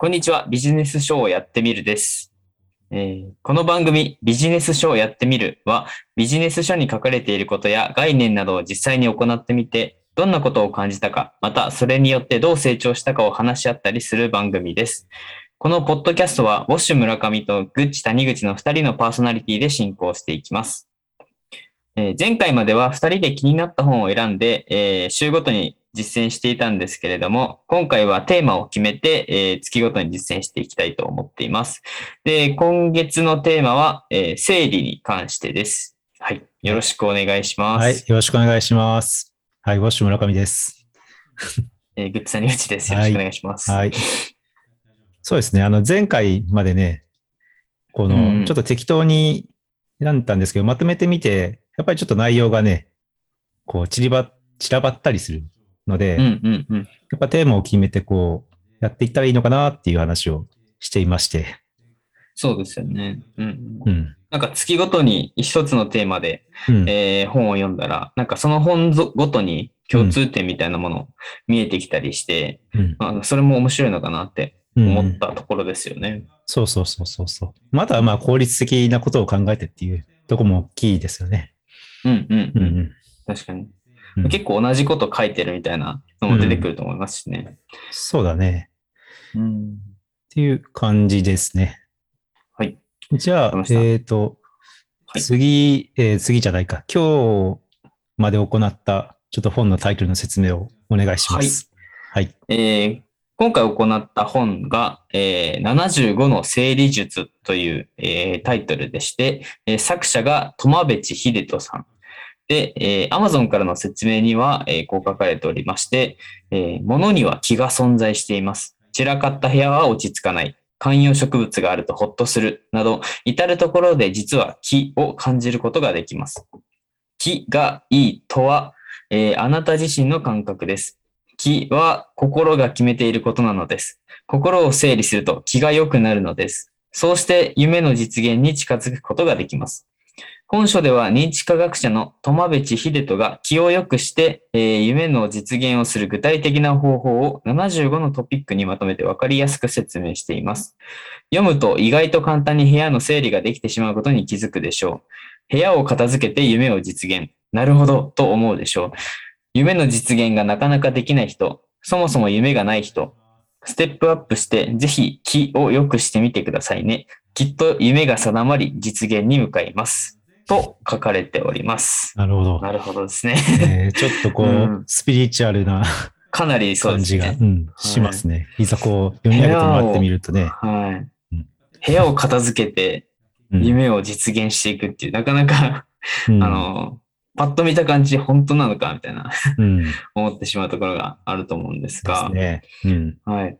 こんにちは。ビジネス書をやってみるです。えーこの番組、ビジネス書をやってみるは、ビジネス書に書かれていることや概念などを実際に行ってみて、どんなことを感じたか、またそれによってどう成長したかを話し合ったりする番組です。このポッドキャストは、ウォッシュ村上とグッチ谷口の2人のパーソナリティで進行していきます。え前回までは2人で気になった本を選んで、えー週ごとに実践していたんですけれども、今回はテーマを決めて、えー月ごとに実践していきたいと思っています。で、今月のテーマは、えー整理に関してです。はい。よろしくお願いします。はい、よろしくお願いします。はい、ウォッシュ村上です。えーグッズ谷口です。よろしくお願いします。はい。そうですね、あの、前回までね、こうんの、ちょっと適当に選んだんですけど、まとめてみて、やっぱりちょっと内容がね、こう、散りば、散らばったりするので、うんやうんうん。っぱテーマを決めて、こう、やっていったらいいのかなっていう話をしていまして、そうですよね。うん。うん。なんか月ごとに一つのテーマで、うん。えー本を読んだら、なんかその本ぞごとに共通点みたいなもの見えてきたりして、うんあのそれも面白いのかなってうん思ったところですよね。そうそうそうそうそう。またまあ効率的なことを考えてっていうとこも大きいですよね。うんうんううんん。うん。確かに。うん結構同じこと書いてるみたいなのも出てくると思いますしね。そうだね。うん。っていう感じですね。はい。じゃあえっ、と、はい次、えー次じゃないか。今日まで行った、ちょっと本のタイトルの説明をお願いします。はい。えー今回行った本が、えー75の整理術という、えータイトルでして、えー作者が苫部地秀人さん。で、えー Amazon からの説明には、えーこう書かれておりまして、えー物には気が存在しています。散らかった部屋は落ち着かない。観葉植物があるとほっとする。など、至るところで実は気を感じることができます。気がいいとは、えーあなた自身の感覚です。気は心が決めていることなのです。心を整理すると気が良くなるのです。そうして夢の実現に近づくことができます。本書では認知科学者の苫部地秀人が気を良くして、えー夢の実現をする具体的な方法を75のトピックにまとめて分かりやすく説明しています。読むと意外と簡単に部屋の整理ができてしまうことに気づくでしょう。部屋を片付けて夢を実現。なるほど、と思うでしょう。夢の実現がなかなかできない人、そもそも夢がない人、ステップアップしてぜひ気を良くしてみてくださいね。きっと夢が定まり実現に向かいます。と書かれております。なるほど。なるほどですね。えーちょっとこう、うんスピリチュアルなかなりそう感じが、ですねう。ん、しますね。いざこう、読み上げてもらってみるとね。はいうん。部屋を片付けてうん夢を実現していくっていう、なかなか、うんあの、パッと見た感じ本当なのかみたいなうん、で思ってしまうところがあると思うんですすが、ね。うん。はい。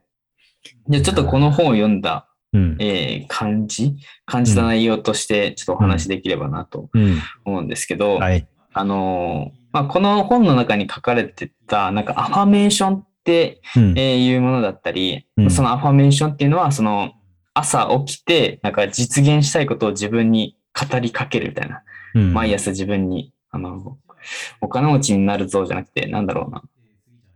じゃあちょっとこの本を読んだ、うん。えー感じ？感じた内容としてちょっとお話しできればなとうん。思うんですけど、はい。あのーまあ、この本の中に書かれてた、なんかアファメーションってうん。えーいうものだったり、うんそのアファメーションっていうのは、その朝起きて、なんか実現したいことを自分に語りかけるみたいな。うん毎朝自分に、あの、お金持ちになるぞじゃなくて、なんだろうな。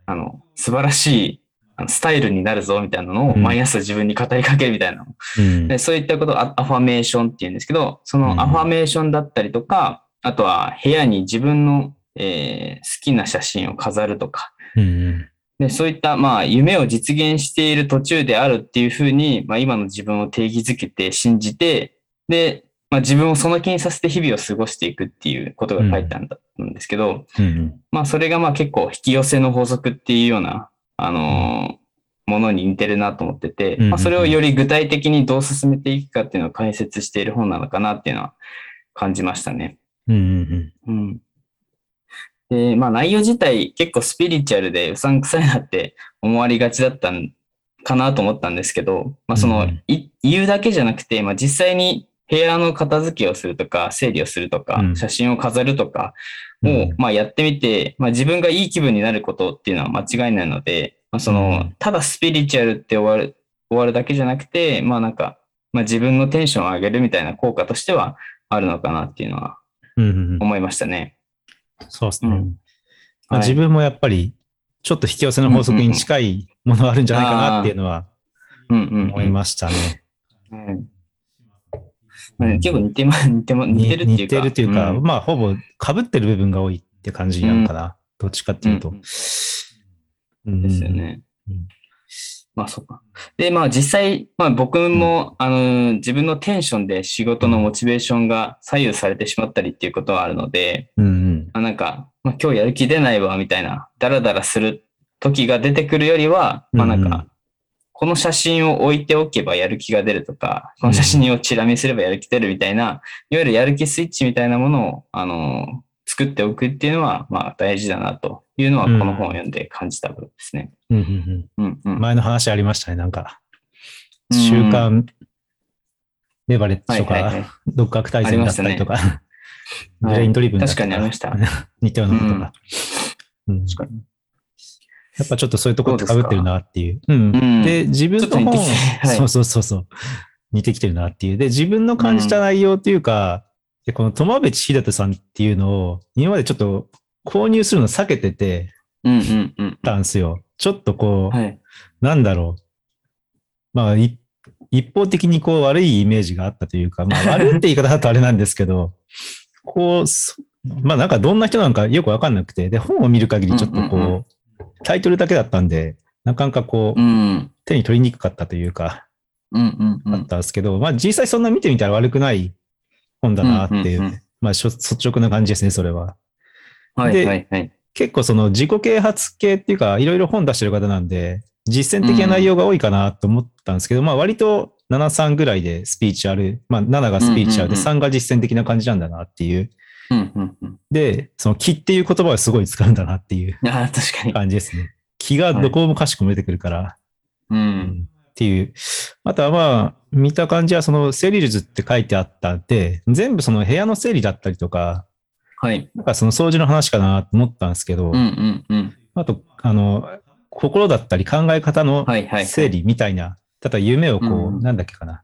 あの、素晴らしいスタイルになるぞみたいなのをうん。毎朝自分に語りかけるみたいな。うん。でそういったことをアアファメーションっていうんですけど、そうん。のアファメーションだったりとか、あとは部屋に自分の、えー好きな写真を飾るとか、うん。で、そういった、まあ、夢を実現している途中であるっていうふうに、まあ、今の自分を定義づけて信じて、で、まあ、自分をその気にさせて日々を過ごしていくっていうことが書いてあるんですけど、うんまあ、それがまあ結構引き寄せの法則っていうような、あのーものに似てるなと思ってて、うんまあ、それをより具体的にどう進めていくかっていうのを解説している本なのかなっていうのは感じましたね。うんうんうん。で、まあ内容自体結構スピリチュアルでうさんくさいなって思われがちだったんかなと思ったんですけど、まあその、うんい言うだけじゃなくて、まあ実際に部屋の片付けをするとか、整理をするとか、うん写真を飾るとかを、うんまあやってみて、まあ自分がいい気分になることっていうのは間違いないので、まあその、うんただスピリチュアルって終わる、終わるだけじゃなくて、まあなんか、まあ自分のテンションを上げるみたいな効果としてはあるのかなっていうのはうんうんうん思いましたね。そうですね。うん自分もやっぱり、ちょっと引き寄せの法則に近いものがあるんじゃないかなっていうのはうんうんうん。思いましたね。うんまあね結構似てま、似てま、似てるっていうか。似てるっていうか、んまあ、ほぼ被ってる部分が多いって感じなのかな。どっちかっていうと。うんうんですよ。ね。うんまあそうか。で、まあ実際、まあ僕も、あの、自分のテンションで仕事のモチベーションが左右されてしまったりっていうことはあるので、うんうん。まあなんか、まあ今日やる気出ないわ、みたいな、ダラダラする時が出てくるよりは、まあなんうんうんか、この写真を置いておけばやる気が出るとか、この写真をチラ見すればやる気出るみたいな、いわゆるやる気スイッチみたいなものを、あの、作っておくっていうのは、まあ大事だなというのは、この本を読んで感じた部分ですね。うんうんうんうん。うん前の話ありましたね、なんか。うん習慣レバレッジとか独学大全だったりとか、ブレインドリブンだった確かにありました。似たようなことが。うん確かに。やっぱちょっとそういうとこって被ってるなっていう。うんうんで、自分の本、はいそうそうそうそう。似てきてるなっていう。で、自分の感じた内容っていうか、でこの友部秀人さんっていうのを、今までちょっと購入するの避けててうんうんうん。たんですよ。ちょっとこう、はい。なんだろう。まあ、い一方的にこう悪いイメージがあったというか、まあ悪いって言い方だとあれなんですけど、こう、そまあなんかどんな人なのかよくわかんなくて、で、本を見る限りちょっとこう、うんうんうタイトルだけだったんで、なかなかこう、うん。手に取りにくかったというか、うんうんうあっん。たんですけど、まあ実際そんな見てみたら悪くない本だなっていう、うんうんうんまあ率直な感じですね、それは。はいではいはい。結構その自己啓発系っていうか、いろいろ本出してる方なんで、実践的な内容が多いかなと思ったんですけど、まあ割と7、3ぐらいでスピーチある、まあ7がスピーチあるで、うんうん3が実践的な感じなんだなっていう。うんうんうん。で、その気っていう言葉をすごい使うんだなっていう 確かに。感じですね。気がどこもかしこも出てくるから、う。うんんっていう。あとはまあ、見た感じはその整理術って書いてあったんで、全部その部屋の整理だったりとか、はい。なんかその掃除の話かなと思ったんですけど、うんうんうん。あと、あの、心だったり考え方のはいはいはい整理みたいな、例えば夢をこう、うんなんだっけかな、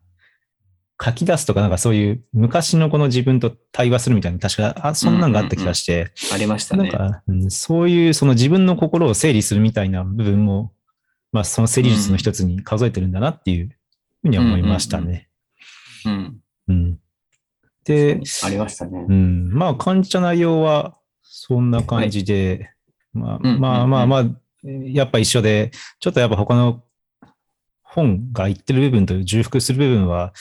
書き出すとかなんかそういう昔のこの自分と対話するみたいな、確か、あ、そんなんがあった気がして、ありましたね。なんか、うんそういうその自分の心を整理するみたいな部分も、まあその整理術の一つに数えてるんだなっていうふうには思いましたね。うん。うん。で、ありましたねう。ん、まあ感じた内容はそんな感じで、まあうんまあまあまあ、やっぱ一緒で、ちょっとやっぱ他の本が言ってる部分と重複する部分は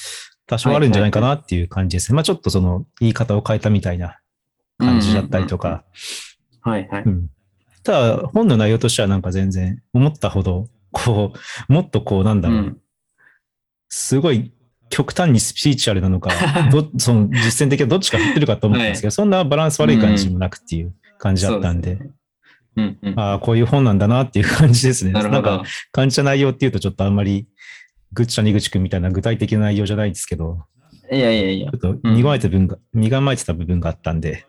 多少あるんじゃないかなっていう感じですね。まあちょっとその言い方を変えたみたいな感じだったりとか。はいはい。うんただ本の内容としてはなんか全然思ったほど、こう、もっとこうなんだろう、うんすごい極端にスピーチュアルなのか、どその実践的はどっちか振ってるかと思ったんですけど、そんなバランス悪い感じもなくっていう感じだったんで、そうすねうんうん。ああ、こういう本なんだなっていう感じですね。なんか。感じた内容っていうとちょっとあんまり、ぐっちゃにぐちくんみたいな具体的な内容じゃないですけど、いやいやいやちょ。っと身構えてる部分が、身構えてた部分があったんで、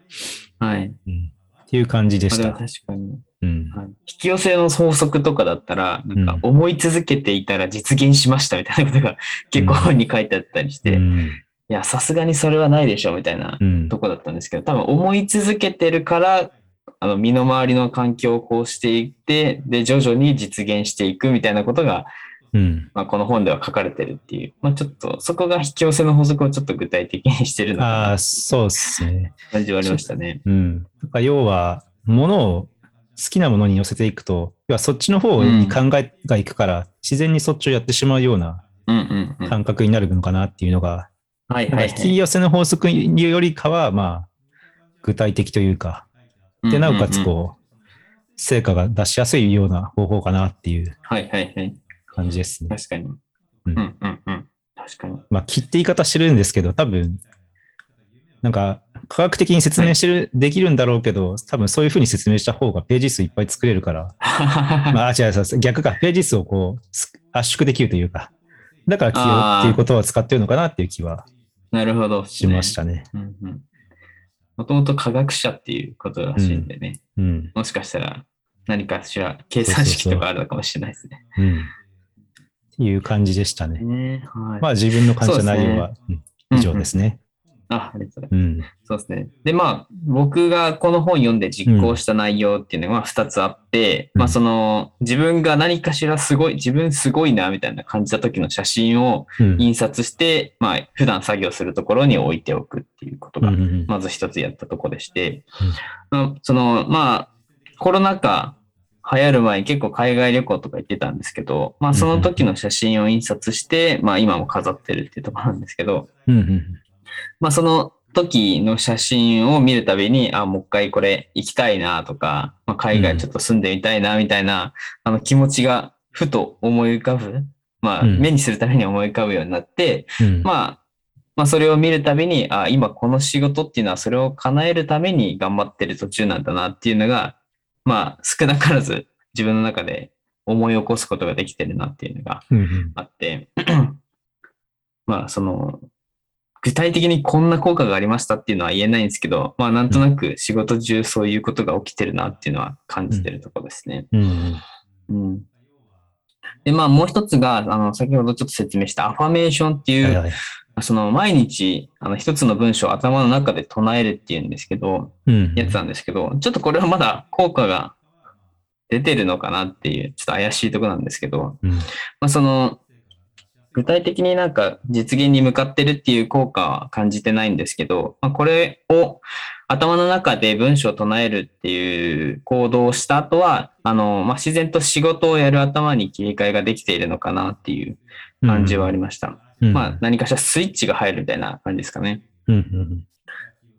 はい。うんっていう感じでした。確かに。うん。はい引き寄せの法則とかだったら、なんかうん思い続けていたら実現しましたみたいなことが結構本に書いてあったりして、いうん。や、さすがにそれはないでしょみたいなうんとこだったんですけど、多分思い続けてるから、あの、身の回りの環境をこうしていって、で、徐々に実現していくみたいなことが、うん。まあ、この本では書かれてるっていう、まあ、ちょっと、そこが引き寄せの法則をちょっと具体的にしてるのかあそうですね。感じはありましたね。うん。なんか要は、ものを、好きなものに寄せていくと、要はそっちの方に考えがいくから、自然にそっちをやってしまうような。感覚になるのかなっていうのが、はいはいはい。き寄せの法則によりかは、まあ、具体的というか、で、なおかつこう、成果が出しやすいような方法かなっていうはいはいはい。感じですね。確かに。ううんんうんうん。確かに。まあ、切って言い方してるんですけど、多分、なんか、科学的に説明してる、できるんだろうけど、多分そういうふうに説明した方がページ数いっぱい作れるから、まあ、あ違う逆か、ページ数をこう、す圧縮できるというか、だから起用っていうことを使ってるのかなっていう気はなるほど、しましたね。うんうん。もともと科学者っていうことらしいんでね。うん。もしかしたら何かしら計算式とかあるのかもしれないですね。うん。っていう感じでしたね。ねはい。まあ自分の感じた内容は、うん以上ですね。あ、ありがとうございます。うん。そうですね。で、まあ、僕がこの本読んで実行した内容っていうのが2つあって、うんまあ、その、自分が何かしらすごい、自分すごいな、みたいな感じた時の写真をうん。印刷して、まあ、普段作業するところに置いておくっていうことが、うんまず一つやったところでして、まあその、まあ、コロナ禍流行る前に結構海外旅行とか行ってたんですけど、まあ、その時の写真を印刷して、まあ、今も飾ってるっていうところなんですけど、うんうん。まあ、その時の写真を見るたびに、あ、もう一回これ行きたいなとか、まあ、海外ちょっと住んでみたいなみたいな、あの気持ちがふと思い浮かぶ、まあ、うん。目にするために思い浮かぶようになって、うん。まあ、まあ、それを見るたびに、あ、今この仕事っていうのはそれを叶えるために頑張ってる途中なんだなっていうのが、まあ、少なからず自分の中で思い起こすことができてるなっていうのがうんうんあって、まあ、その、具体的にこんな効果がありましたっていうのは言えないんですけど、まあ、なんとなく仕事中そういうことが起きてるなっていうのは感じてるところですね。うんうん。で、まあ、もう一つが、あの、先ほどちょっと説明したアファメーションっていう、はいはい。その毎日、あの、一つの文章を頭の中で唱えるっていうんですけど、うん。やつなんですけど、ちょっとこれはまだ効果が出てるのかなっていう、ちょっと怪しいところなんですけど、うん。まあ、その、具体的になんか実現に向かってるっていう効果は感じてないんですけど、まあ、これを頭の中で文章を唱えるっていう行動をした後は、あの、まあ、自然と仕事をやる頭に切り替えができているのかなっていう感じはありました。うんまあ、何かしらスイッチが入るみたいな感じですかね。うんうん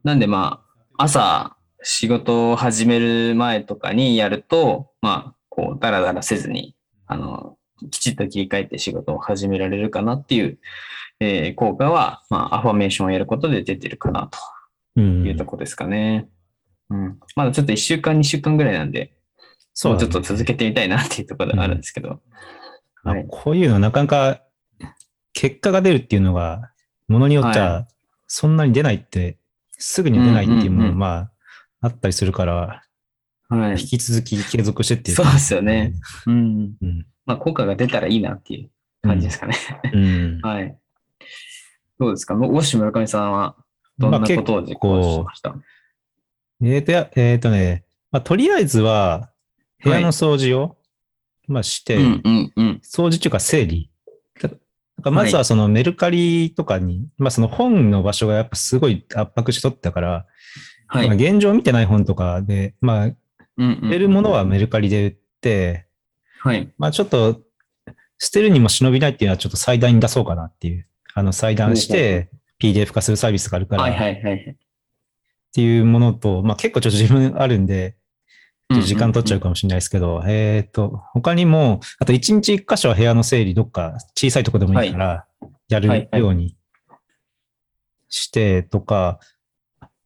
なんでまあ、朝仕事を始める前とかにやると、まあ、こう、だらだらせずに、あの、きちっと切り替えて仕事を始められるかなっていう、えー効果は、まあ、アファメーションをやることで出てるかなうんというところですかね。うん。まだちょっと1週間、2週間ぐらいなんで、もうちょっと続けてみたいなっていうところであるんですけど。はい。こういうのなかなか結果が出るっていうのが、ものによってははそんなに出ないって、すぐに出ないっていうものもうんうんうんまあ、あったりするから、はい。引き続き継続してっていう。そうですよね。うん。うん。まあ、効果が出たらいいなっていう感じですかね。うん。はい。どうですか？もウォッシュ村上さんは、どんなことを実行しました、えっ、と、やえっ、とね、まあ、とりあえずは、部屋の掃除を、まあ、して、うんうんうん。掃除っていうか整理。まずはそのメルカリとかに、まあその本の場所がやっぱすごい圧迫しとったから、はい。まあ現状見てない本とかで、まあ売れるものはメルカリで売って、はい。まあちょっと捨てるにも忍びないっていうのはちょっと最大に出そうかなっていう、あの裁断して、PDF 化するサービスがあるから、はいっはいはい。ていうものと、まあ結構ちょっと自分あるんで、時間取っちゃうかもしれないですけど、えっ、と、他にも、あと1日1箇所は部屋の整理どっか小さいとこでもいいから、やるようにしてとか、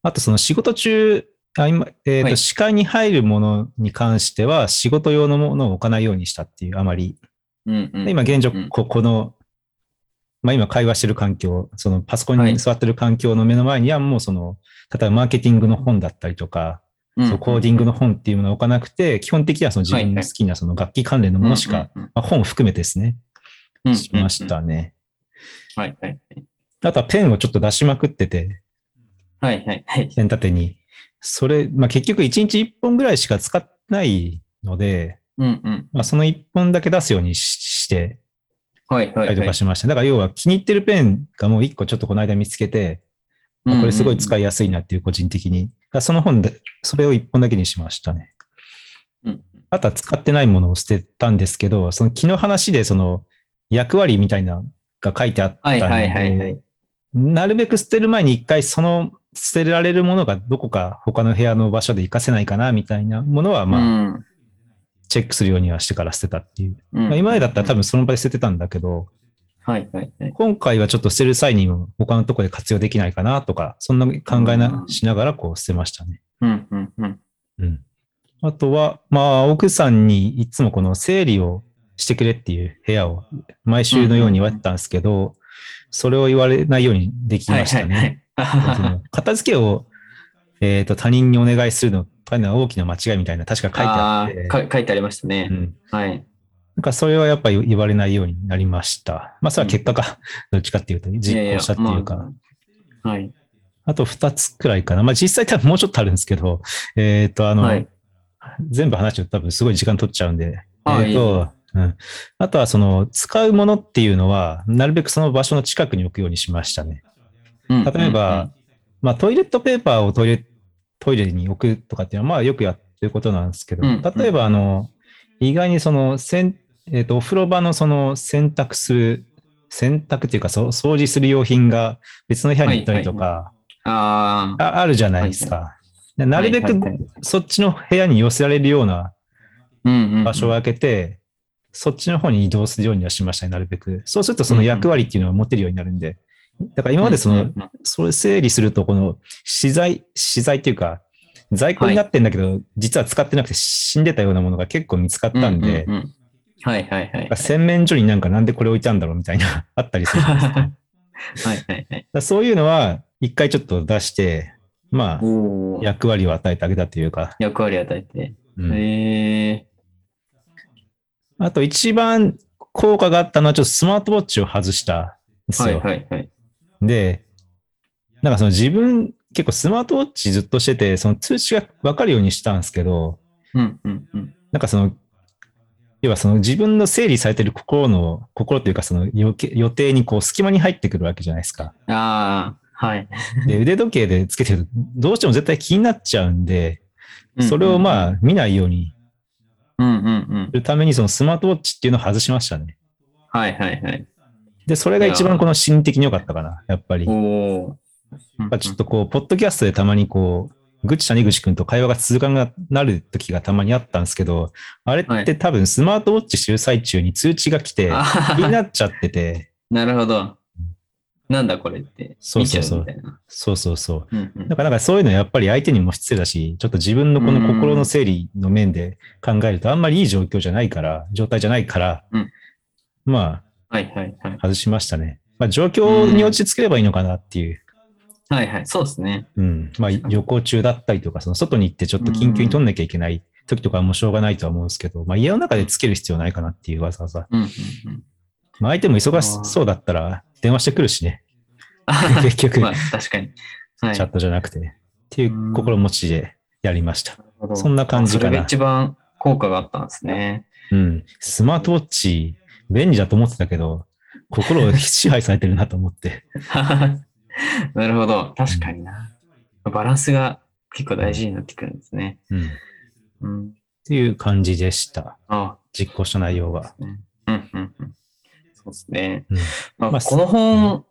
あとその仕事中、あ今、えっ、と、はい。視界に入るものに関しては仕事用のものを置かないようにしたっていう、あまり。うんうんで今現状うん、ここの、まあ今会話してる環境、そのパソコンはい。に座ってる環境の目の前にはもうその、例えばマーケティングの本だったりとか、うんそうコーディングの本っていうものを置かなくて、基本的にはその自分の好きなその楽器関連のものしか、まあ、本を含めてですね、うんしましたね。はいはい。あとはペンをちょっと出しまくってて、はいはいはい。ペン立てに。それ、まあ結局1日1本ぐらいしか使ってないので、うんうん。まあその1本だけ出すようにしして、はいはいとはい。かしました。だから要は気に入ってるペンがもう1個ちょっとこの間見つけて、あこれすごい使い。いやすいなっていう個人的に。その本で、それを1本だけにしましたね。うんあとは使ってないものを捨てたんですけど、その気の話でその役割みたいなのが書いてあったので、はいはいはいはい。なるべく捨てる前に一回その捨てられるものがどこか他の部屋の場所で活かせないかなみたいなものはまああ、チェックするようにはしてから捨てたっていう。うんまあ今までだったら多分その場で捨ててたんだけど、はいはいはい。今回はちょっと捨てる際にも他のところで活用できないかなとか、そんな考えなうんしながらこう捨てましたね。うんうんうん。うん。あとは、まあ奥さんにいつもこの整理をしてくれっていう部屋を毎週のように言われてたんですけど、それを言われないようにできはいましたね。片付けを、えー、と他人にお願いするのというのは大きな間違いみたいな確か書いてあって、書いてありましたねう。ん、はい。なんかそれはやっぱり言われないようになりました。まあそれは結果が、どっちかっていうと実行したっていうか、まあはい。あと2つくらいかな。まあ実際多分もうちょっとあるんですけど、えっ、と、あの、はい全部話し多分すごい時間取っちゃうんで。あえっ、と、うん。あとはその、使うものっていうのは、なるべくその場所の近くに置くようにしましたね。うん。例えば、まあトイレットペーパーをトイレ、トイレに置くとかっていうのは、まあよくやってることなんですけど、例えばあの、意外にその、せんえっ、と、お風呂場のその洗濯する、洗濯っていうか、そう掃除する用品が別の部屋に行ったりとか、ああ、ああるじゃないですか。でなるべくそっちの部屋に寄せられるような場所を空けて、そっちの方に移動するようにはしましたね、なるべく。そうするとその役割っていうのを持てるようになるんで。だから今までその、うんうんうんそれ整理すると、この資材、資材っていうか、在庫になってんだけど、実は使ってなくて死んでたようなものが結構見つかったんで、うんうんうんはいはいはい。洗面所になんかなんでこれ置いたんだろうみたいな、あったりするじゃないですか。だかはいはいはい。らそういうのは、一回ちょっと出して、まあ、役割を与えてあげたというか、役割与えて。うんへえあと一番効果があったのはちょっとスマートウォッチを外したんですはいよ。はいはい。で、なんかその自分、結構スマートウォッチずっとしてて、その通知がわかるようにしたんですけど、うんうんうん。なんかその、要はその自分の整理されてる心の、心というかその予定予定にこう隙間に入ってくるわけじゃないですか。ああ、はい。で、腕時計でつけてると、どうしても絶対気になっちゃうんで、それをまあ見ないようにうんうんうんす。るためにそのスマートウォッチっていうのを外しましたね。はいはいはい。で、それが一番この心理的に良かったかな、やっぱり。おお。やっぱちょっとこう、ポッドキャストでたまにこう、ぐっち谷口くんと会話が続かなくなる時がたまにあったんですけど、あれって多分スマートウォッチしてる最中に通知が来て、あ気になっちゃってて、なるほど。なんだこれって。そうそうそう見ちゃみたいな。そうそうそう。うんうんだからなんかそういうのやっぱり相手にも失礼だし、ちょっと自分のこの心の整理の面で考えるとあんまりいい状況じゃないから、状態じゃないから、うんまはいはいはいあ。外しましたね。まあ状況に落ち着ければいいのかなっていう。はいはい。そうですね。うん。まあ旅行中だったりとか、その外に行ってちょっと緊急に取んなきゃいけない時とかはもうしょうがないとは思うんですけど、まあ家の中でつける必要ないかなっていうわざわざ。うんうんうん。まあ相手も忙しそうだったら電話してくるしね。結局まあ確かに。はい。チャットじゃなくて。っていう心持ちでやりました。そんな感じかなそれが一番効果があったんですね。うん。スマートウォッチ、便利だと思ってたけど、心を支配されてるなと思って。なるほど。確かにな。バランスが結構大事になってくるんですね。うん。っうん。ていう感じでした。あ実行した内容は。うんうんうん。そうですね。うんまあまあ、この本、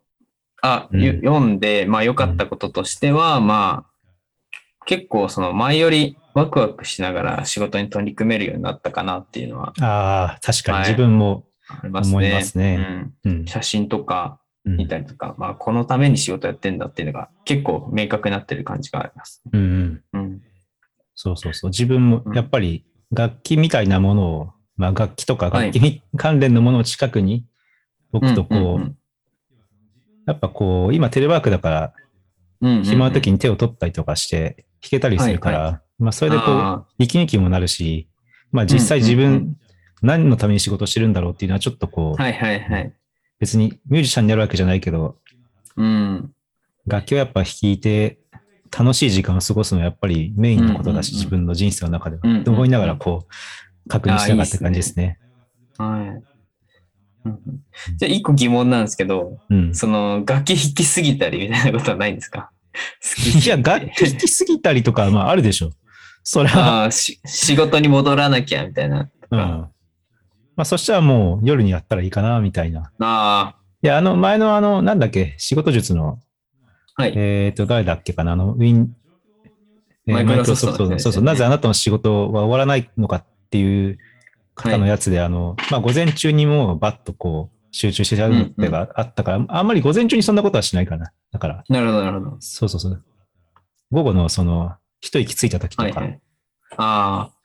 あ、うんよ読んで、まあ良かったこととしては、まあ、結構その前よりワクワクしながら仕事に取り組めるようになったかなっていうのはああ、確かにはい自分も、ありますね。思いますねうんうん。写真とかうん見たりとか、まあこのために仕事やってんだっていうのが結構明確になってる感じがあります。うんうん。うん。そうそうそう。自分もやっぱり楽器みたいなものを、まあ楽器とか楽器に関連のものを近くに置くと、こう、やっぱこう、今テレワークだから、暇な時に手を取ったりとかして弾けたりするから、まあそれでこう、あ息抜きもなるし、まあ実際自分、何のために仕事してるんだろうっていうのはちょっとこう、ーはいはいはい。別にミュージシャンになるわけじゃないけど、うん。楽器をやっぱ弾いて楽しい時間を過ごすのはやっぱりメインのことだし、自分の人生の中では。うんうんうんと思いながらこう、確認しながらって感じですね。はい。じゃあ一個疑問なんですけど、うん。その楽器弾きすぎたりみたいなことはないんですか？いや、楽器弾きすぎたりとか、まああるでしょ。それは。仕事に戻らなきゃみたいな。うん。まあそしたらもう夜にやったらいいかな、みたいな。あいや、あの前のあの、なんだっけ、仕事術の、あ、はい。えっ、と、誰だっけかな、あの、ウィン、えーマイクロソフトのそうそう、ねなぜあなたの仕事は終わらないのかっていう方のやつで、あの、まあ、午前中にもうバッとこう、集中してやるってがあったから、あんまり午前中にそんなことはしないかな。だから、なるほど、なるほど。そうそうそう。午後のその、一息ついた時とか、はいはい。ああ。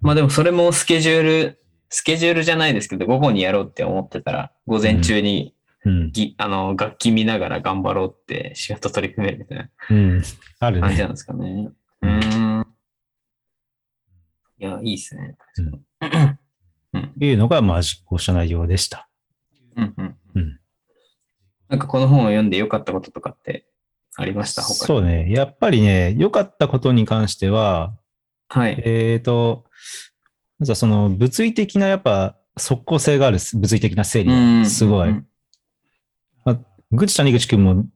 まあでもそれもスケジュール、スケジュールじゃないですけど、午後にやろうって思ってたら、午前中にうん、ぎ、あの、楽器見ながら頑張ろうって仕事取り組めるみたいなうん、あるね。感じなんですかね。うーん。いや、いいですね。うん。いうのが、まあ、実行した内容でした。うん。うん。うんなんかこの本を読んで良かったこととかってありました？そうね。やっぱりね、良かったことに関しては、はい。えっ、と、まずはその物理的なやっぱ即効性がある物理的な整理が。すごい。うん。ぐち谷口くんも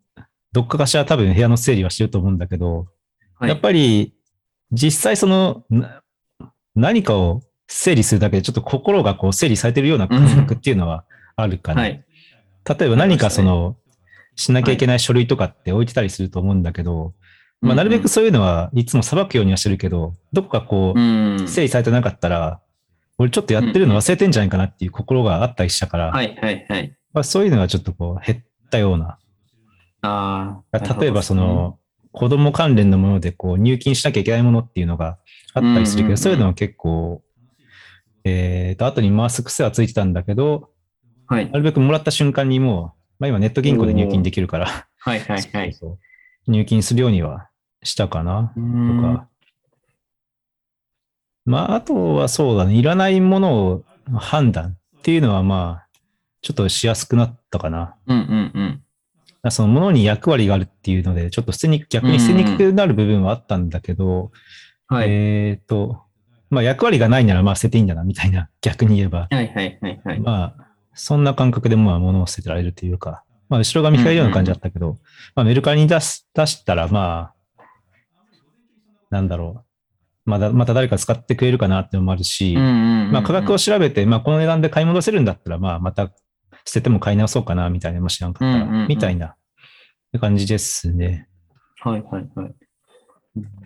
どっかかしら多分部屋の整理はしてると思うんだけど、はい。やっぱり実際そのな何かを整理するだけでちょっと心がこう整理されてるような感覚っていうのはあるかな。はい。例えば何かその、しなきゃいけない書類とかって置いてたりすると思うんだけど、まあ、なるべくそういうのはいつも裁くようにはしてるけど、どこかこうう、ん。整理されてなかったら、俺ちょっとやってるの忘れてんじゃないかなっていう心があったりしたから、はいはいはい。まあ、そういうのがちょっとこう減ったような。ああ。例えばその、子供関連のものでこう入金しなきゃいけないものっていうのがあったりするけど、そういうのは結構、えっと、後に回す癖はついてたんだけど、はいな。るべくもらった瞬間にもう、まあ今ネット銀行で入金できるから、はいはいはい。入金するようにはしたかな、とうんか。まあ、あとはそうだね、いらないものを判断っていうのはまあ、ちょっとしやすくなったかな。うんうんうん。そのものに役割があるっていうので、ちょっと捨てに、逆に捨てにくくなる部分はあったんだけど、はい。えっ、と、まあ役割がないならまあ捨てていいんだな、みたいな、逆に言えば。はいはいはいはい。まあ、そんな感覚でまあ物を捨ててられるというか、まあ後ろ髪控えるような感じだったけど、まあメルカリに出す、出したらまあ、なんだろう。まだ、また誰か使ってくれるかなってのもあるし、まあ価格を調べて、まあこの値段で買い戻せるんだったら、まあまた捨てても買い直そうかな、みたいな、もしなかったら、みたいな感じですね。はいはいはい。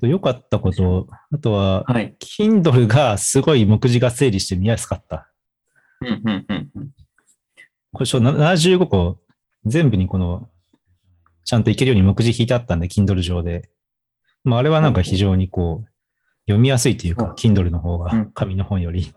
良かったこと、あとは、はい。Kindle がすごい目次が整理して見やすかった。うんうんうんうん。これちょ75個全部にこの、ちゃんといけるように目次引いてあったんで、Kindle 上で。まあ、あれはなんか非常にこう、読みやすいというかうん、Kindle の方がうん、紙の本より。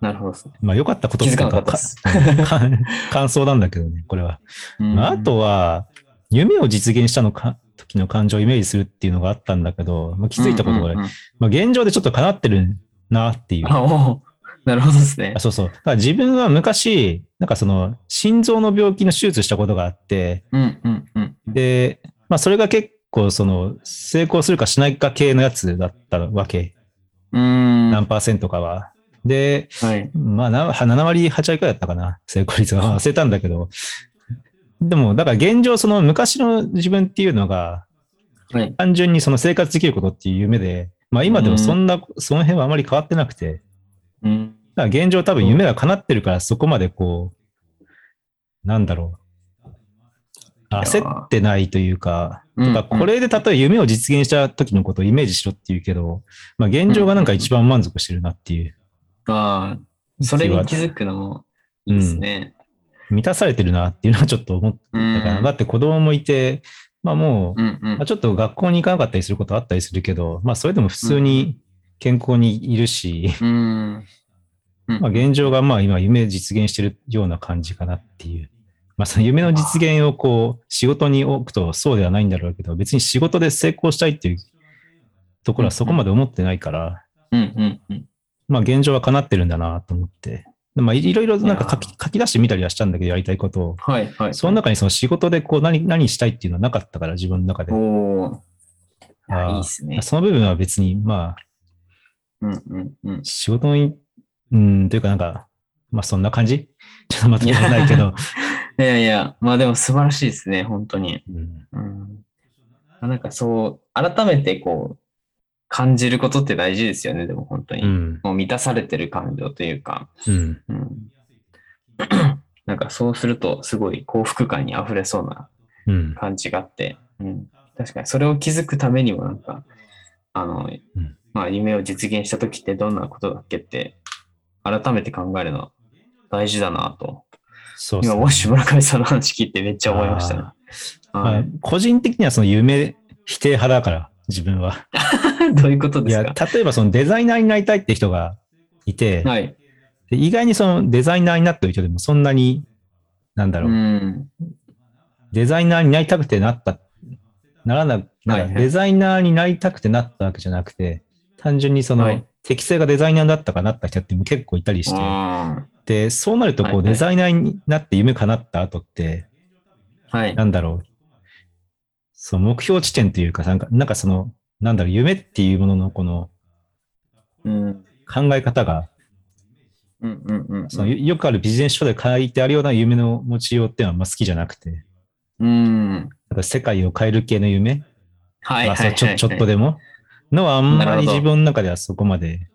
なるほどですね。まあ、良かったことですかか 感想なんだけどね、これは。うんまあ、あとは、夢を実現したのか、時の感情をイメージするっていうのがあったんだけど、まあ、気づいたことが、うんうんうんまあ、現状でちょっと叶ってるなっていう。なるほどですねあ。そうそう。だから自分は昔、なんかその、心臓の病気の手術したことがあって、うんうんうん。で、まあそれが結構その、成功するかしないか系のやつだったわけ。うーん。何パーセントかは。で、はい。まあな7割、8割くらいだったかな。成功率がまあ忘れたんだけど。でも、だから現状その昔の自分っていうのが、はい。単純にその生活できることっていう夢で、まあ今でもそんな、その辺はあまり変わってなくて、うん。だから現状多分夢が叶ってるからそこまでこう、なんだろう。焦ってないというか、うんとかこれで例えば夢を実現した時のことをイメージしろっていうけど、まあ現状がなんか一番満足してるなっていう。ああ、それに気づくのもいいですね。満たされてるなっていうのはちょっと思ったうん。かな。だって子供もいて、まあもう、うんうんまあ、ちょっと学校に行かなかったりすることあったりするけど、まあそれでも普通に健康にいるし、うん。うんまあ現状がまあ今夢実現してるような感じかなっていう。まあその夢の実現をこう仕事に置くとそうではないんだろうけど、別に仕事で成功したいっていうところはそこまで思ってないから、うんうんうん。まあ現状は叶ってるんだなと思って。でまあいろいろなんか書きい書き出してみたりはしたんだけど、やりたいことを。はいはい。その中にその仕事でこう何何したいっていうのはなかったから、自分の中で。おーあーいいですね。その部分は別に、まあ、うんうんうん。仕事のい、うん、というかなんか、まあそんな感じ？ちょっとまとめないけど。いやいや、まあでも素晴らしいですね、本当に。うんうん。なんかそう、改めてこう、感じることって大事ですよね、でも本当に。うん。もう満たされてる感情というか、うん。うん。なんかそうすると、すごい幸福感に溢れそうなうん。感じがあって、うん。確かにそれを気づくためにもなんか、あの、んまあ夢を実現した時ってどんなことだっけって、改めて考えるのは大事だなと。今、そうそうウォッシュ村上さんの話聞いてめっちゃ思いましたね。まあはい、個人的にはその夢否定派だから、自分は。どういうことですか？例えばそのデザイナーになりたいって人がいて、はい。で意外にそのデザイナーになってる人でもそんなに、なんだろう。う、ん。デザイナーになりたくてなった、ならな、なデザイナーになりたくてなったわけじゃなくて、単純にその、はい。適性がデザイナーだったかなった人って結構いたりして、あで、そうなるとこう、デザイナーになって夢叶った後って、ーはい。なんだろう。その目標地点というか、なんか、なんかその、なんだろう、夢っていうもののこのうん。考え方が、うんうんうん。そのよよくあるビジネス書で書いてあるような夢の持ちようっていうのはあんま好きじゃなくて、うん。なんか世界を変える系の夢、はいちょちょっとでも、のはあんまり自分の中ではそこまで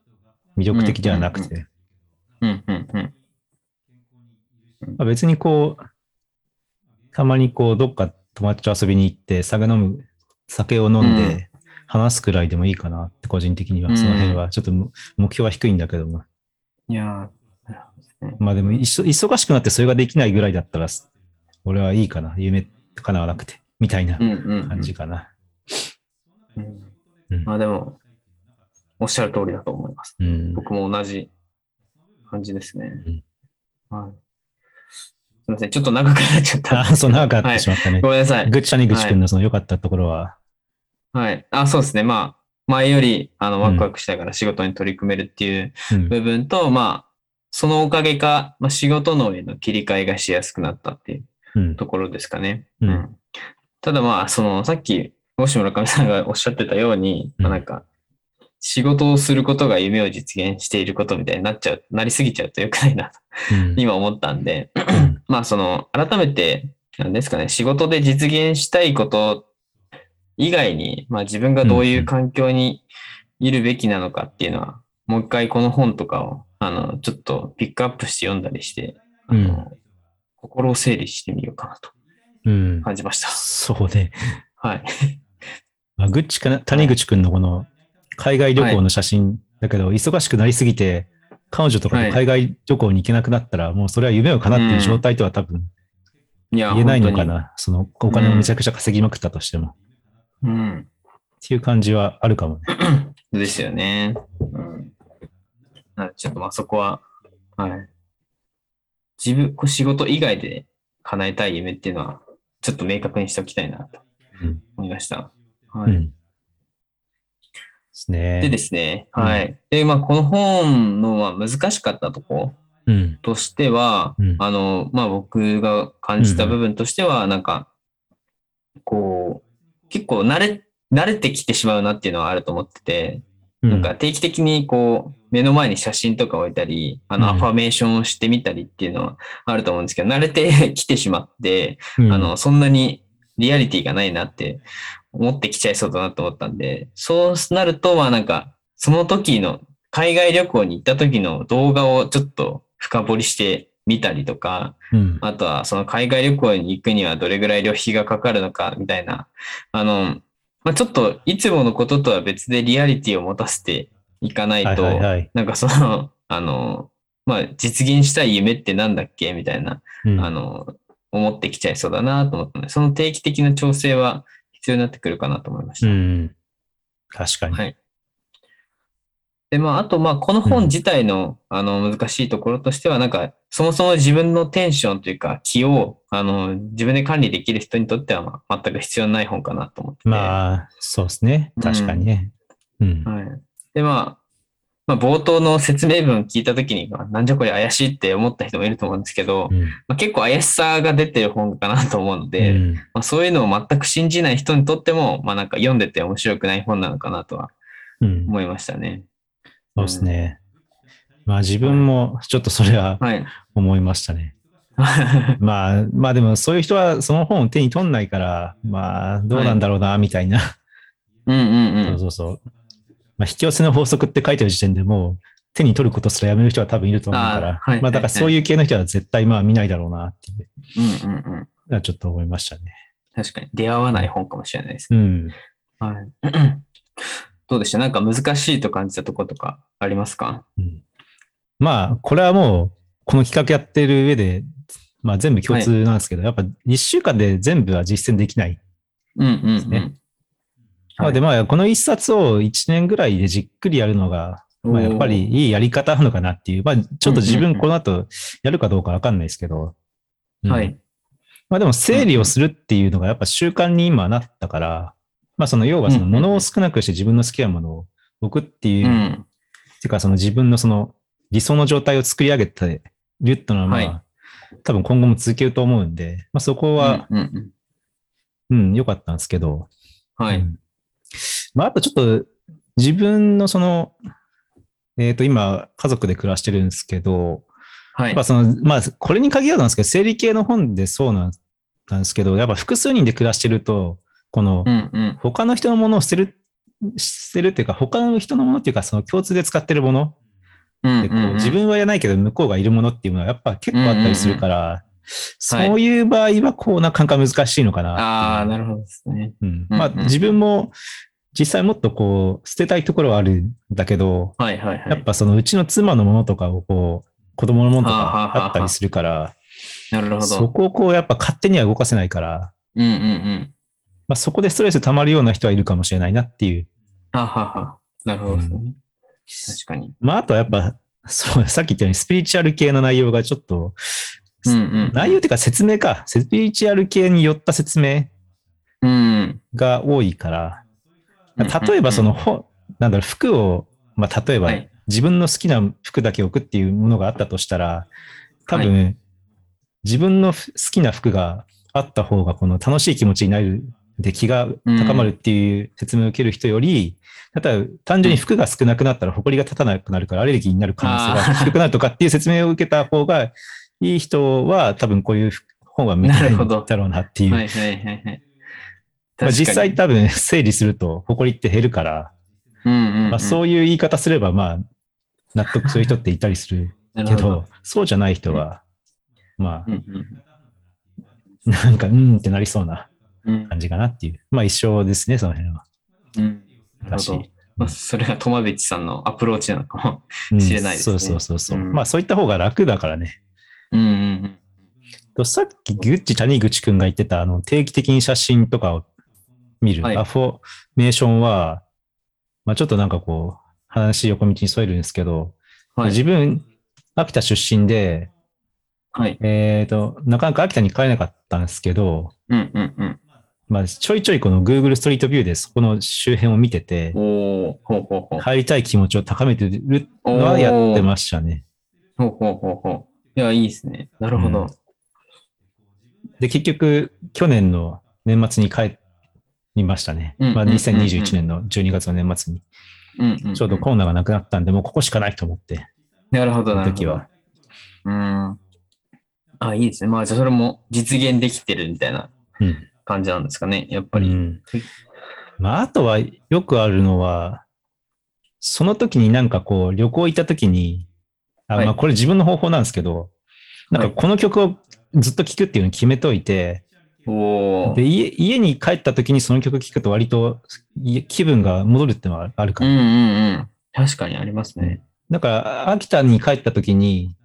魅力的ではなくて、うんうんうん。まあ、別にこう、たまにこう、どっか友達と遊びに行って、酒飲む、酒を飲んうんで話すくらいでもいいかなって、個人的には、うんその辺は、ちょっとむ目標は低いんだけども。いやまあでも、忙しくなってそれができないぐらいだったら、俺はいいかな。夢叶わなくて、みたいなうんうんうん感じかな。うんうんまあでも、おっしゃる通りだと思います。うん。僕も同じ感じですね。はい。すみません。ちょっと長くなっちゃった。あ、そう、長くなってしまったね。ごめんなさい。ぐっちゃにぐちくんのその良かったところは、はい。あ、そうですね。まあ、前より、あの、んワクワクしながら仕事に取り組めるっていううん。部分と、まあ、そのおかげか、まあ、仕事のへの切り替えがしやすくなったっていううん。ところですかね。うんただまあ、その、さっき、大村上さんがおっしゃってたように、うんまあなんか、仕事をすることが夢を実現していることみたいになっちゃう、なりすぎちゃうと良くないなと、うん今思ったんで、う んまあその、改めて、なんですかね、仕事で実現したいこと以外に、まあ自分がどういう環境にいるべきなのかっていうのは、もう一回この本とかを、あの、ちょっとピックアップして読んだりして、あの、うん心を整理してみようかなとうん。感じました。そうね。はい。まあ、ぐっちかな、谷口くんのこの海外旅行の写真だけど、忙しくなりすぎて、彼女とかと海外旅行に行けなくなったら、もうそれは夢を叶っている状態とは多分言えないのか本な。そのお金をめちゃくちゃ稼ぎまくったとしても。うん。っていう感じはあるかもね。ですよね。うん。ちょっとまあそこは、はい。自分、こう仕事以外で叶えたい夢っていうのは、ちょっと明確にしておきたいなとうん思いました。はい。うん。ですね。でですね、うん。はい。で、まあこの本のまあ難しかったとこうん。としては、うん。あの、まあ僕が感じた部分としては、なんか、こう、結構慣れ、慣れてきてしまうなっていうのはあると思ってて、うん。なんか定期的にこう、目の前に写真とか置いたり、あの、うん。アファメーションをしてみたりっていうのはあると思うんですけど、慣れてきてしまって、うん。あの、そんなにリアリティがないなって思ってきちゃいそうだなと思ったんで、そうなると、まあなんか、その時の海外旅行に行った時の動画をちょっと深掘りしてみたりとか、うん。あとはその海外旅行に行くにはどれぐらい旅費がかかるのかみたいな、あの、まあ、ちょっといつものこととは別でリアリティを持たせていかないはいと、はいはい。なんかその、あの、まあ、実現したい夢ってなんだっけみたいな、うんあの、思ってきちゃいそうだなと思ったので、その定期的な調整は必要になってくるかなと思いました。うん。確かに。はい。で、まあ、あと、まあ、この本自体の、あの、難しいところとしては、なんか、そもそも自分のテンションというか、気を、あの、自分で管理できる人にとっては、まあ、全く必要ない本かなと思ってて。まあ、そうですね。確かにね。うん。はい。で、まあ、まあ、冒頭の説明文聞いたときに、まあなんじゃこれ怪しいって思った人もいると思うんですけど、うんまあ、結構怪しさが出てる本かなと思うので、うんまあ、そういうのを全く信じない人にとっても、まあ、なんか読んでて面白くない本なのかなとはうん。思いましたね。そうですね。まあ自分もちょっとそれははい。思いましたね。まあ、まあでもそういう人はその本を手に取んないから、まあどうなんだろうな、みたいな。うんうんう。そうんそうそう。まあ引き寄せの法則って書いてる時点でもう手に取ることすらやめる人は多分いると思うから、あーはいまあだからそういう系の人は絶対まあ見ないだろうなっていううんうんうん。ちょっと思いましたね。確かに出会わない本かもしれないですね。うん。はい。どうでした？なんか難しいと感じたところとかありますか？うんまあ、これはもう、この企画やってる上で、まあ全部共通なんですけど、やっぱ1週間で全部は実践できない。うんうんうん。ねまあでまあ、この1冊を1年ぐらいでじっくりやるのが、まあやっぱりいいやり方なのかなっていう、まあちょっと自分この後やるかどうかわかんないですけど、うん。はい。まあでも整理をするっていうのがやっぱ習慣に今なったから、まあその要はそのうんうん。うん物を少なくして自分の好きなものを置くっていうう、ん。ていうかその自分のその理想の状態を作り上げてるっていうのはまあ、はい。多分今後も続けると思うんで、まあそこはうんうん。うん、良かったんですけど、はい。うんまあ、あとちょっと自分のその、えっ、と、今、家族で暮らしてるんですけど、はいやっぱ。その、まあ、これに限らずなんですけど、生理系の本でそうなんなんですけど、やっぱ複数人で暮らしてると、この。他の人のものを捨てる、捨てるっていうか、他の人のものっていうか、その共通で使ってるものうんう自分はやらないけど、向こうがいるものっていうのはやっぱ結構あったりするから、そういう場合は、こう、なかなか難しいのかな。ああ、なるほどですね。うんまあ、うんうん自分も実際もっとこう、捨てたいところはあるんだけど、はいはいはい。やっぱそのうちの妻のものとかをこう、子供のものとかあったりするから、なるほそど。こをこう、やっぱ勝手には動かせないから、うんうんうん。まあ、そこでストレス溜まるような人はいるかもしれないなっていう。ははは。なるほどですね。確かに。まあ、あとはやっぱ、そう、さっき言ったようにスピリチュアル系の内容がちょっと、うんうん。内容っていうか説明か、スピリチュアル系によった説明うん。が多いから、例えばその、ほなんだろう、服を、まあ、例えばはい。自分の好きな服だけ置くっていうものがあったとしたら、多分、自分のふ好きな服があった方が、この楽しい気持ちになる、で気が高まるっていう説明を受ける人より、例えば単純に服が少なくなったら埃が立たなくなるからアレルギーになる可能性が低くなるとかっていう説明を受けた方がいい人は多分こういう本は向きないんだろうなっていう。はいはいはいはい。まあ、実際多分整理すると埃って減るから、うんうんうん、まあ、そういう言い方すればまあ納得する人っていたりするけ なるほど、そうじゃない人は、まうんうんあなんかうんってなりそうなうん感じかなっていう。まあ一緒ですね、その辺は。うんなるほど。まあ、それが苫米地さんのアプローチなのかも。うん知れないですねそうそうそうそう。うんまあそういった方が楽だからね。うんうんとさっきグッチ谷口くんが言ってたあの定期的に写真とかを見る、はいアファメーションは、まあちょっとなんかこう、話横道に逸れるんですけど、うん。はい。自分、秋田出身で、はい。えっ、と、なかなか秋田に帰れなかったんですけど、うんうんうん。まあちょいちょいこの Google ストリートビューでそこの周辺を見てて、おおほうほうほう。入りたい気持ちを高めてるのはやってましたね。ほうほうほうほう。いや、いいですね。なるほど。で、結局、去年の年末に帰りましたね。まあ、うんうんうんうん2021年の12月の年末に。うんうんうん。ちょうどコロナがなくなったんで、もうここしかないと思って、なるほど、そなるほど。の時は。うん。あ、いいですね。まあ、じゃあそれも実現できてるみたいなうん。感じなんですかね。やっぱり。うん。まあ、あとはよくあるのは、その時になんかこう、旅行行った時に、あはいまあ、これ自分の方法なんですけど、なんかこの曲をずっと聴くっていうのを決めといて、おお。で家家に帰った時にその曲聴くと割とい気分が戻るっていうのはあるから。うんうんうん。確かにありますね。だから、秋田に帰った時に、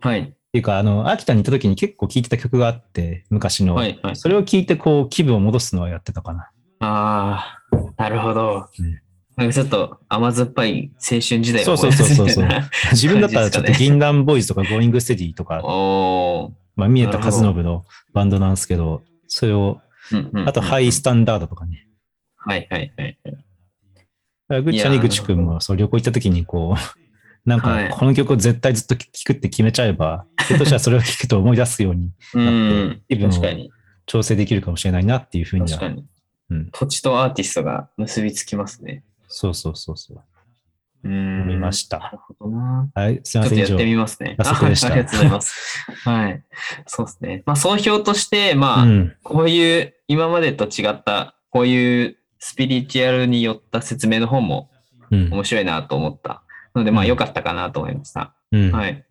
はい。っていうか、あの、秋田に行った時に結構聴いてた曲があって、昔の。はいはい。それを聴いて、こう、気分を戻すのはやってたかな。ああ、なるほどうん。なんかちょっと甘酸っぱい青春時代そうそうそうそうそう自分だったらちょっと銀杏 BOYZ とか GOING STEADY とかまあ、峯田和伸のバンドなんですけど、それを、あとハイスタンダードとかね。はいはいはいぐっちゃにぐちくんもそう旅行行った時にこう、なんはいかこの曲を絶対ずっと聴くって決めちゃえば、ひょっとしたらそれを聴くと思い出すようにうん。気分を。調整できるかもしれないなっていうふうには。確かに。うん土地とアーティストが結びつきますね。そうそうそうそう。うん。思いましたなるほどな。はい、すいません、ちょっとやって。みますね。ああありがとうございます。はい。そうですね。まあ、総評として、まあ、うん。こういう、今までと違った、こういうスピリチュアルによった説明の本もうん。面白いなと思ったので、まあ、うん良かったかなと思いました。うん。はい。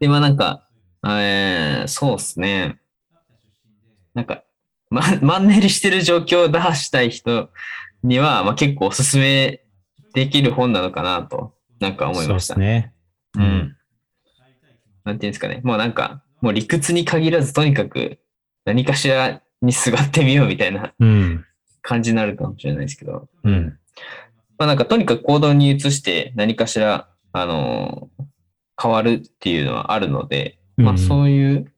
で、まあなんか、えー、そうですね。なんか、ま、マンネリしてる状況を打破したい人には、まあ結構おすすめできる本なのかなと、なんか思いそうでました。すね。うん。なんていうんですかね。もうなんか、もう理屈に限らず、とにかく何かしらにすがってみようみたいなうん。感じになるかもしれないですけど、うん。まあなんかとにかく行動に移して何かしら、あのー変わるっていうのはあるので、まあうんそういう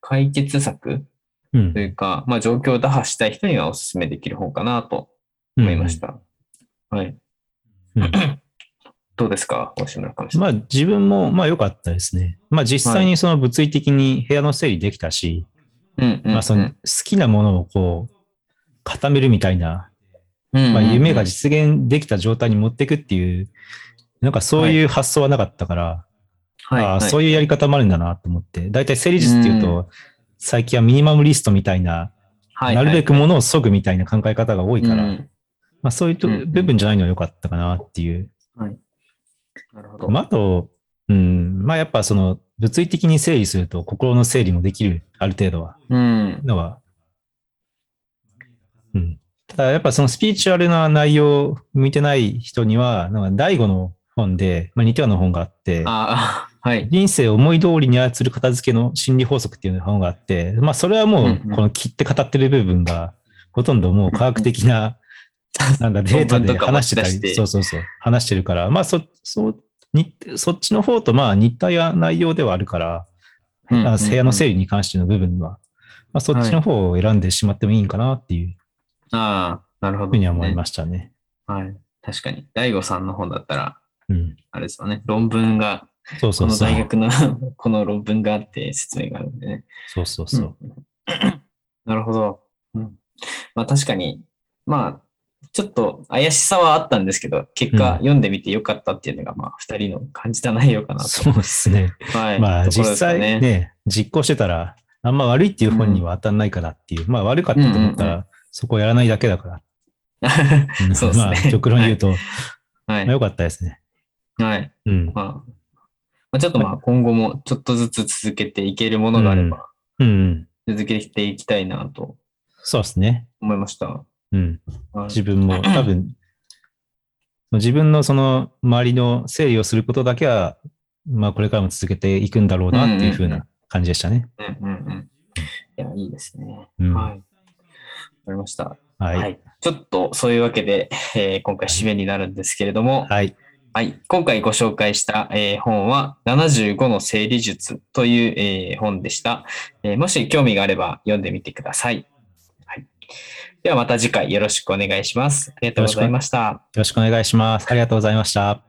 解決策うんというか、まあ状況を打破したい人にはお勧めできる方かなと思いました。はい。うん。どうですか？大島上さん。まあ自分もまあ良かったですね。まあ実際にその物理的に部屋の整理できたし、まあその好きなものをこう、固めるみたいな、まあ夢が実現できた状態に持っていくっていう、なんかそういう発想はなかったから、はい。ああそういうやり方もあるんだなと思って、大体整理術っていうと、最近はミニマムリストみたいな、なるべくものを削ぐみたいな考え方が多いから、うんまあそういうとうんうん部分じゃないのは良かったかなっていう。なるほど。まああと、うん、まあやっぱその物理的に整理すると心の整理もできる、ある程度は。うん。のは、うん。ただやっぱそのスピリチュアルな内容を向いてない人には、なんか第五の本で、まあ、似たような本があって、ああ、はい。人生を思い通りに操る片付けの心理法則っていう本があって、まあそれはもうこの切って語ってる部分が、ほとんどもう科学的な、なんかデータで話してたり、そうそうそう、話してるから、まあそ、そう、にそっちの方とまあ似た内容ではあるから、うんうんうんあ部屋の整理に関しての部分は、まあ、そっちの方を選んでしまってもいいんかなっていうああ、なるほど、ふうには思いす。ましたね。はい。確かに。大悟さんの本だったら、うん。あれですよね。論文が、そうそうそう。この大学の この論文があって説明があるんでね。そうそうそう。うん なるほど。うん。まあ確かに、まあ、ちょっと怪しさはあったんですけど、結果うん読んでみてよかったっていうのが、まあ二人の感じた内容かなと。そうですね。はい。まあ実際ね、実行してたら、あんま悪いっていう本には当たんないからっていう、まあ悪かったと思ったうんうんら、そこをやらないだけだから。ん そうですねまあ極論言うと、はまあい。良かったですね。はい。うん。まあ、まあ、ちょっとまあ今後もちょっとずつ続けていけるものがあれば、うん。続けていきたいなとそうですね。思いました。うん。はい自分も多分、自分のその周りの整理をすることだけは、まあこれからも続けていくんだろうなっていうふううんうんうな感じでしたね。うんうんうん。いや、いいですね。うんはい。わかりました。はい。はい。ちょっとそういうわけで、えー今回締めになるんですけれども、はい。はい。今回ご紹介した、えー本は、75の整理術という、えー本でした、えーもし興味があれば読んでみてください。ではまた次回よろしくお願いします。ありがとうございました。よろしくお願いします。ありがとうございました。